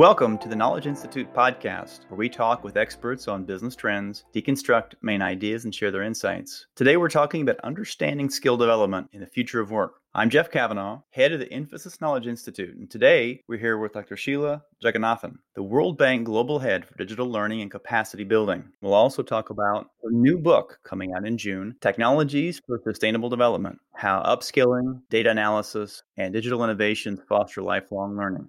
Welcome to the Knowledge Institute podcast, where we talk with experts on business trends, deconstruct main ideas, and share their insights. Today, we're talking about understanding skill development in the future of work. I'm Jeff Kavanaugh, head of the Infosys Knowledge Institute, and today we're here with Dr. Sheila Jagannathan, the World Bank Global Head for Digital Learning and Capacity Building. We'll also talk about her new book coming out in June Technologies for Sustainable Development How Upskilling, Data Analysis, and Digital Innovations Foster Lifelong Learning.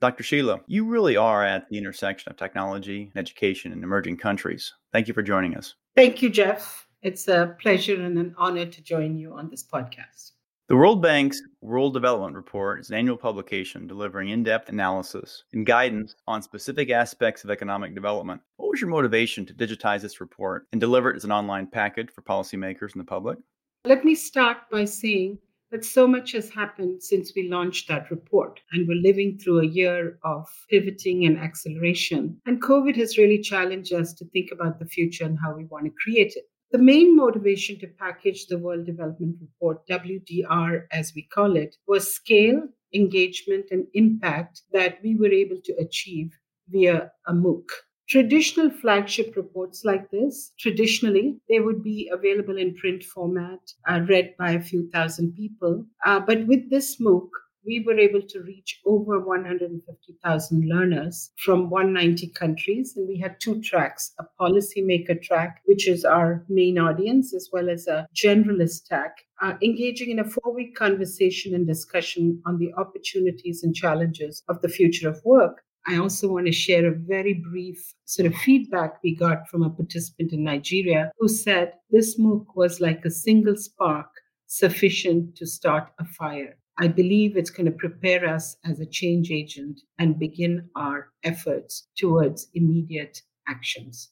Dr. Sheila, you really are at the intersection of technology, education, and emerging countries. Thank you for joining us. Thank you, Jeff. It's a pleasure and an honor to join you on this podcast. The World Bank's World Development Report is an annual publication delivering in depth analysis and guidance on specific aspects of economic development. What was your motivation to digitize this report and deliver it as an online package for policymakers and the public? Let me start by saying that so much has happened since we launched that report, and we're living through a year of pivoting and acceleration. And COVID has really challenged us to think about the future and how we want to create it. The main motivation to package the World Development Report, WDR as we call it, was scale, engagement, and impact that we were able to achieve via a MOOC. Traditional flagship reports like this, traditionally, they would be available in print format, uh, read by a few thousand people. Uh, but with this MOOC, we were able to reach over 150,000 learners from 190 countries. And we had two tracks a policymaker track, which is our main audience, as well as a generalist track, uh, engaging in a four week conversation and discussion on the opportunities and challenges of the future of work. I also want to share a very brief sort of feedback we got from a participant in Nigeria who said this MOOC was like a single spark sufficient to start a fire. I believe it's going to prepare us as a change agent and begin our efforts towards immediate actions.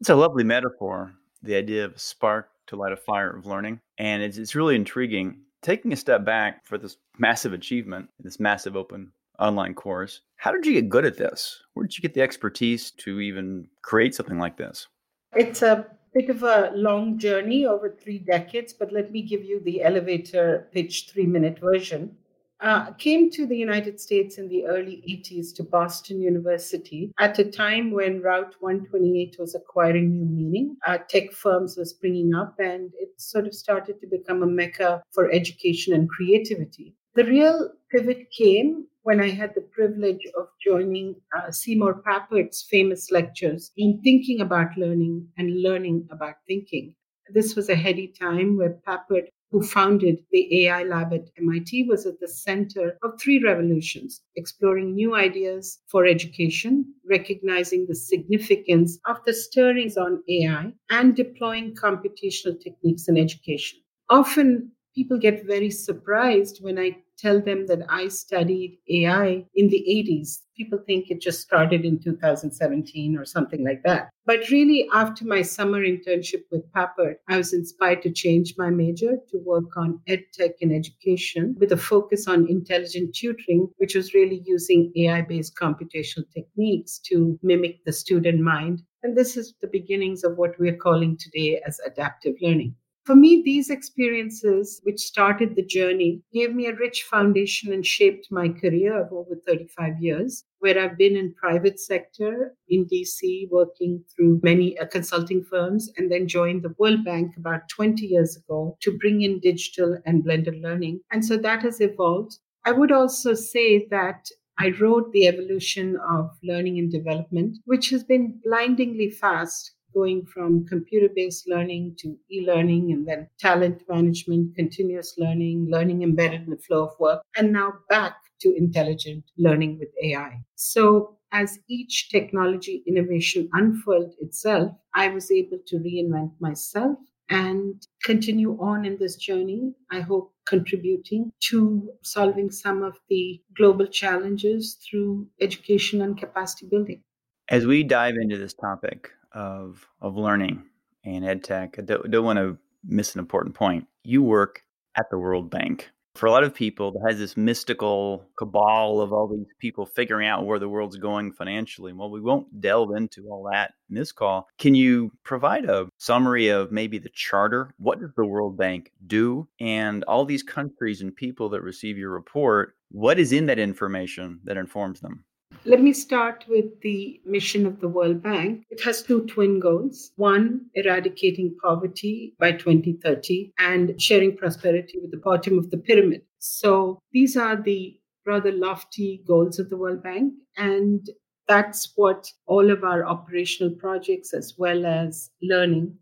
It's a lovely metaphor, the idea of a spark to light a fire of learning. And it's, it's really intriguing. Taking a step back for this massive achievement, this massive open online course, how did you get good at this? Where did you get the expertise to even create something like this? It's a bit of a long journey over three decades, but let me give you the elevator pitch three minute version. Uh, came to the United States in the early 80s to Boston University at a time when Route 128 was acquiring new meaning. Uh, tech firms were springing up, and it sort of started to become a mecca for education and creativity. The real pivot came when I had the privilege of joining uh, Seymour Papert's famous lectures in thinking about learning and learning about thinking. This was a heady time where Papert, who founded the AI lab at MIT, was at the center of three revolutions exploring new ideas for education, recognizing the significance of the stirrings on AI, and deploying computational techniques in education. Often, people get very surprised when I tell them that I studied AI in the 80s. People think it just started in 2017 or something like that. But really, after my summer internship with Papert, I was inspired to change my major to work on EdTech in education with a focus on intelligent tutoring, which was really using AI based computational techniques to mimic the student mind. And this is the beginnings of what we're calling today as adaptive learning. For me, these experiences, which started the journey, gave me a rich foundation and shaped my career of over 35 years, where I've been in private sector in DC, working through many uh, consulting firms, and then joined the World Bank about 20 years ago to bring in digital and blended learning. And so that has evolved. I would also say that I wrote The Evolution of Learning and Development, which has been blindingly fast going from computer based learning to e learning and then talent management, continuous learning, learning embedded in the flow of work, and now back to intelligent learning with AI. So, as each technology innovation unfurled itself, I was able to reinvent myself and continue on in this journey. I hope contributing to solving some of the global challenges through education and capacity building. As we dive into this topic, of of learning and ed tech. I don't, don't want to miss an important point. You work at the World Bank. For a lot of people, that has this mystical cabal of all these people figuring out where the world's going financially. Well, we won't delve into all that in this call. Can you provide a summary of maybe the charter? What does the World Bank do? And all these countries and people that receive your report, what is in that information that informs them? Let me start with the mission of the World Bank. It has two twin goals one, eradicating poverty by 2030, and sharing prosperity with the bottom of the pyramid. So these are the rather lofty goals of the World Bank. And that's what all of our operational projects, as well as learning,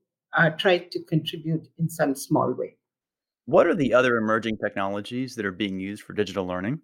try to contribute in some small way. What are the other emerging technologies that are being used for digital learning?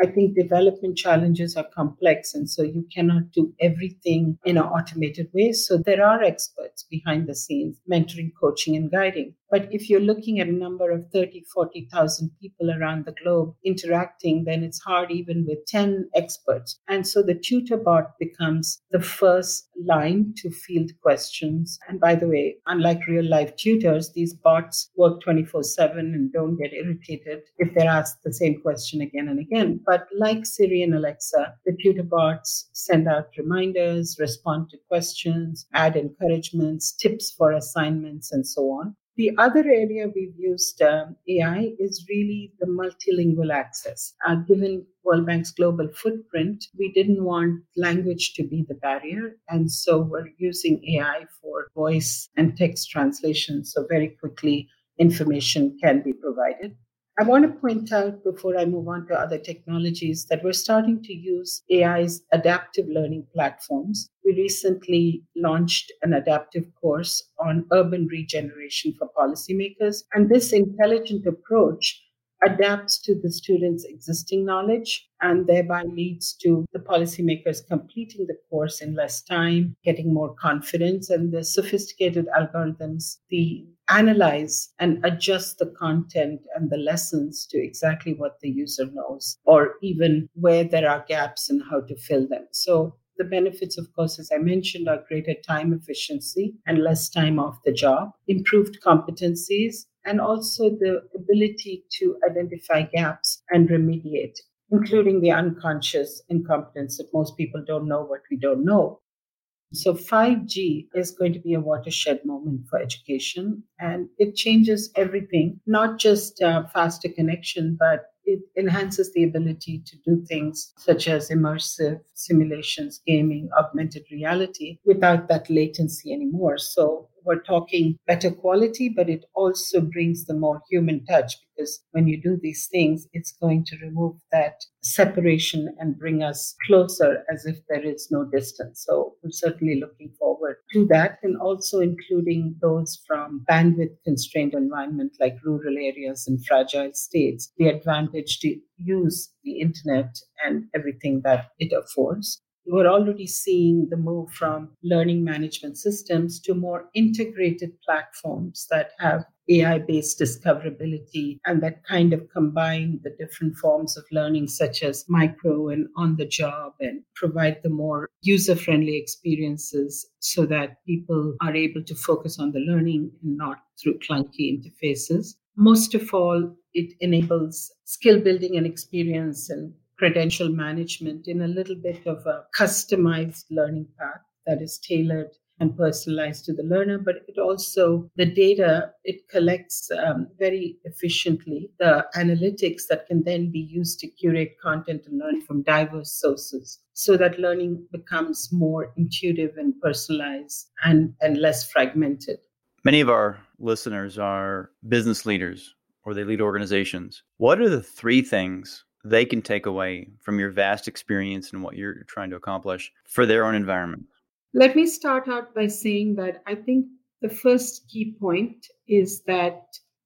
I think development challenges are complex, and so you cannot do everything in an automated way. So there are experts behind the scenes, mentoring, coaching, and guiding. But if you're looking at a number of 30, 40,000 people around the globe interacting, then it's hard even with 10 experts. And so the tutor bot becomes the first line to field questions. And by the way, unlike real life tutors, these bots work 24 7 and don't get irritated if they're asked the same question again and again. But like Siri and Alexa, the tutor bots send out reminders, respond to questions, add encouragements, tips for assignments, and so on. The other area we've used um, AI is really the multilingual access. Uh, given World Bank's global footprint, we didn't want language to be the barrier. And so we're using AI for voice and text translation. So very quickly, information can be provided. I want to point out before I move on to other technologies that we're starting to use AI's adaptive learning platforms. We recently launched an adaptive course on urban regeneration for policymakers. And this intelligent approach adapts to the students' existing knowledge and thereby leads to the policymakers completing the course in less time, getting more confidence, and the sophisticated algorithms, the analyze and adjust the content and the lessons to exactly what the user knows, or even where there are gaps and how to fill them. So the benefits, of course, as I mentioned, are greater time efficiency and less time off the job, improved competencies, and also the ability to identify gaps and remediate, including the unconscious incompetence that most people don't know what we don't know. So 5G is going to be a watershed moment for education, and it changes everything, not just uh, faster connection, but it enhances the ability to do things such as immersive simulations, gaming, augmented reality without that latency anymore. So we're talking better quality, but it also brings the more human touch because when you do these things, it's going to remove that separation and bring us closer as if there is no distance. So we're certainly looking forward to that and also including those from bandwidth constrained environment like rural areas and fragile states, the advantage to use the internet and everything that it affords we're already seeing the move from learning management systems to more integrated platforms that have AI based discoverability and that kind of combine the different forms of learning, such as micro and on the job, and provide the more user friendly experiences so that people are able to focus on the learning and not through clunky interfaces. Most of all, it enables skill building and experience and credential management in a little bit of a customized learning path that is tailored and personalized to the learner but it also the data it collects um, very efficiently. The analytics that can then be used to curate content and learn from diverse sources so that learning becomes more intuitive and personalized and, and less fragmented. Many of our listeners are business leaders or they lead organizations. What are the three things they can take away from your vast experience and what you're trying to accomplish for their own environment? Let me start out by saying that I think the first key point is that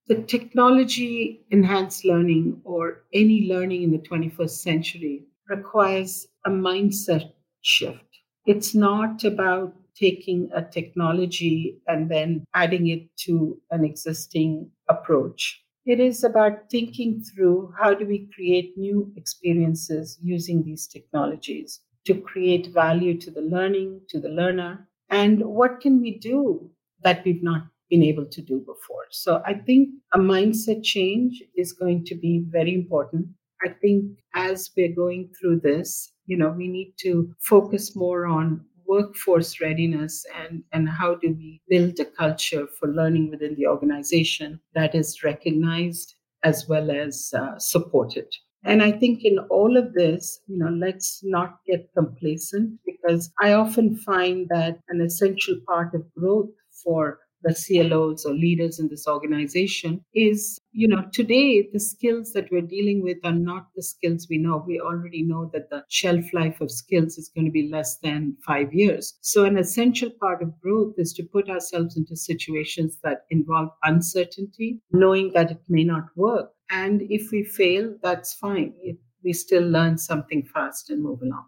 the technology enhanced learning or any learning in the 21st century requires a mindset shift. It's not about taking a technology and then adding it to an existing approach. It is about thinking through how do we create new experiences using these technologies to create value to the learning, to the learner, and what can we do that we've not been able to do before. So I think a mindset change is going to be very important. I think as we're going through this, you know, we need to focus more on workforce readiness and, and how do we build a culture for learning within the organization that is recognized as well as uh, supported. And I think in all of this, you know, let's not get complacent because I often find that an essential part of growth for the CLOs or leaders in this organization is, you know, today the skills that we're dealing with are not the skills we know. We already know that the shelf life of skills is going to be less than five years. So, an essential part of growth is to put ourselves into situations that involve uncertainty, knowing that it may not work. And if we fail, that's fine. It, we still learn something fast and move along.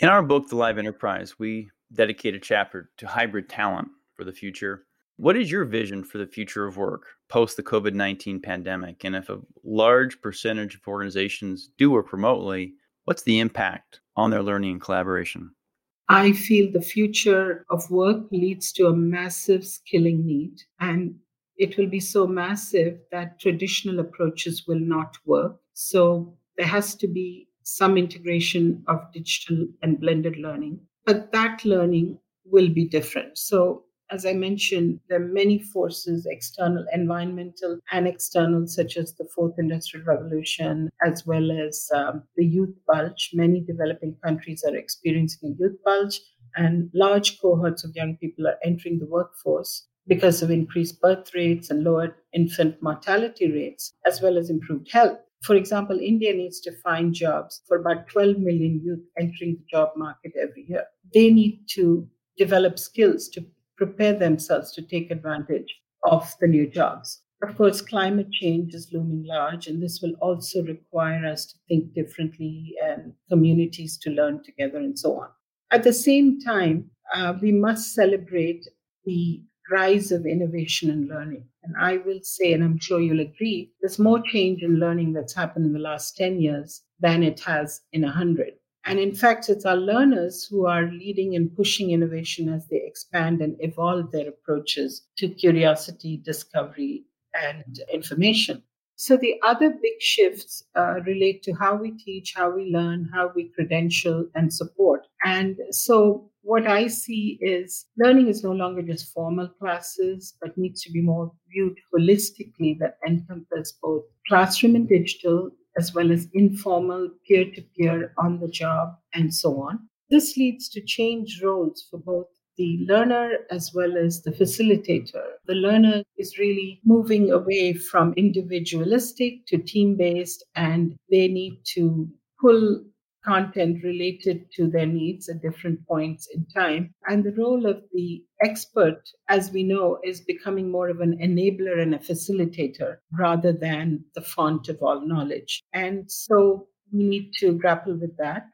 In our book, The Live Enterprise, we dedicate a chapter to hybrid talent for the future. What is your vision for the future of work post the COVID 19 pandemic? And if a large percentage of organizations do work remotely, what's the impact on their learning and collaboration? I feel the future of work leads to a massive skilling need. And it will be so massive that traditional approaches will not work. So there has to be some integration of digital and blended learning. But that learning will be different. So as I mentioned, there are many forces, external, environmental, and external, such as the fourth industrial revolution, as well as um, the youth bulge. Many developing countries are experiencing a youth bulge, and large cohorts of young people are entering the workforce because of increased birth rates and lowered infant mortality rates, as well as improved health. For example, India needs to find jobs for about 12 million youth entering the job market every year. They need to develop skills to prepare themselves to take advantage of the new jobs. Of course, climate change is looming large, and this will also require us to think differently and communities to learn together and so on. At the same time, uh, we must celebrate the rise of innovation and learning. And I will say, and I'm sure you'll agree, there's more change in learning that's happened in the last 10 years than it has in 100. And in fact, it's our learners who are leading and pushing innovation as they expand and evolve their approaches to curiosity, discovery, and information. So the other big shifts uh, relate to how we teach, how we learn, how we credential and support. And so what I see is learning is no longer just formal classes, but needs to be more viewed holistically that encompass both classroom and digital, as well as informal, peer to peer, on the job, and so on. This leads to change roles for both the learner as well as the facilitator. The learner is really moving away from individualistic to team based, and they need to pull content related to their needs at different points in time. And the role of the expert, as we know, is becoming more of an enabler and a facilitator rather than the font of all knowledge. And so we need to grapple with that.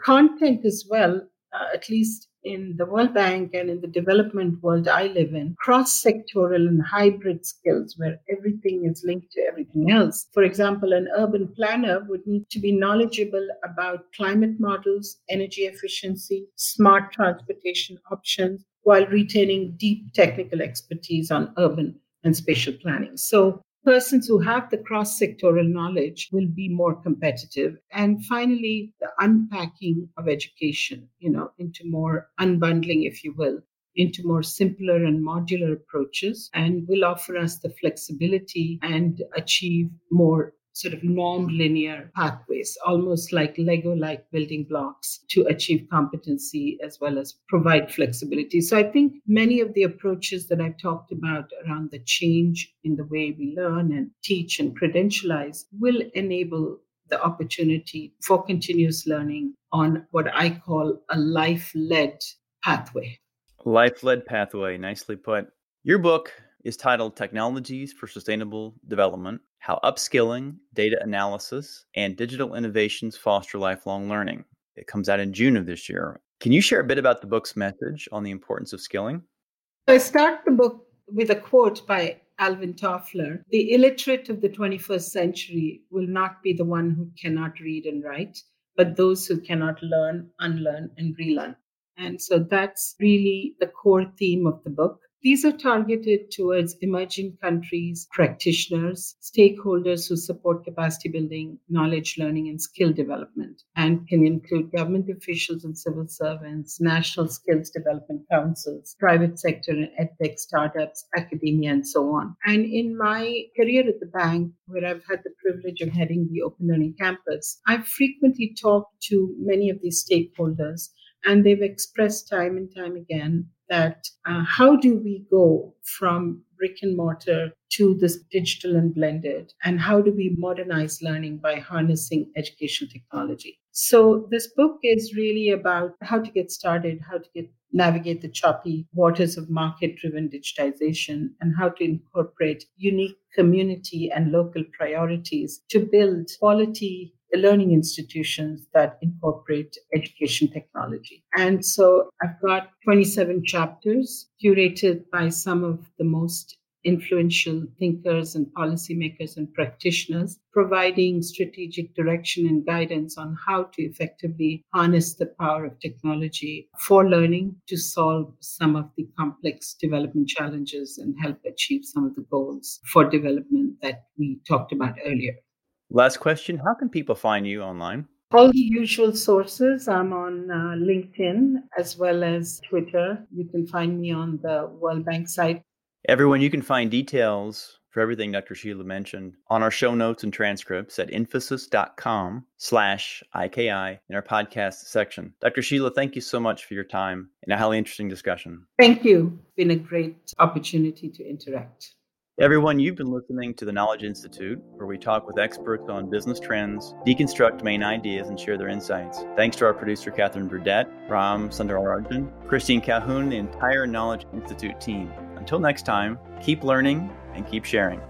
Content as well, uh, at least in the World Bank and in the development world I live in, cross sectoral and hybrid skills where everything is linked to everything else. For example, an urban planner would need to be knowledgeable about climate models, energy efficiency, smart transportation options, while retaining deep technical expertise on urban and spatial planning. So persons who have the cross sectoral knowledge will be more competitive. And finally, the unpacking of education, you know, into more unbundling, if you will, into more simpler and modular approaches and will offer us the flexibility and achieve more sort of non-linear pathways, almost like Lego-like building blocks to achieve competency as well as provide flexibility. So I think many of the approaches that I've talked about around the change in the way we learn and teach and credentialize will enable the opportunity for continuous learning on what I call a life-led pathway. Life-led pathway, nicely put. Your book is titled Technologies for Sustainable Development How Upskilling, Data Analysis, and Digital Innovations Foster Lifelong Learning. It comes out in June of this year. Can you share a bit about the book's message on the importance of skilling? I start the book with a quote by Alvin Toffler The illiterate of the 21st century will not be the one who cannot read and write, but those who cannot learn, unlearn, and relearn. And so that's really the core theme of the book. These are targeted towards emerging countries, practitioners, stakeholders who support capacity building, knowledge learning, and skill development, and can include government officials and civil servants, national skills development councils, private sector and edtech startups, academia, and so on. And in my career at the bank, where I've had the privilege of heading the Open Learning Campus, I've frequently talked to many of these stakeholders and they've expressed time and time again that uh, how do we go from brick and mortar to this digital and blended? And how do we modernize learning by harnessing educational technology? So this book is really about how to get started how to get navigate the choppy waters of market driven digitization and how to incorporate unique community and local priorities to build quality learning institutions that incorporate education technology. And so I've got 27 chapters curated by some of the most influential thinkers and policymakers and practitioners, providing strategic direction and guidance on how to effectively harness the power of technology for learning to solve some of the complex development challenges and help achieve some of the goals for development that we talked about earlier. Last question How can people find you online? All the usual sources. I'm on uh, LinkedIn as well as Twitter. You can find me on the World Bank site. Everyone, you can find details for everything Dr. Sheila mentioned on our show notes and transcripts at infosys.com slash IKI in our podcast section. Dr. Sheila, thank you so much for your time and a highly interesting discussion. Thank you. It's been a great opportunity to interact. Everyone, you've been listening to the Knowledge Institute, where we talk with experts on business trends, deconstruct main ideas, and share their insights. Thanks to our producer, Catherine Burdett, Ram Sundararajan, Christine Calhoun, the entire Knowledge Institute team. Until next time, keep learning and keep sharing.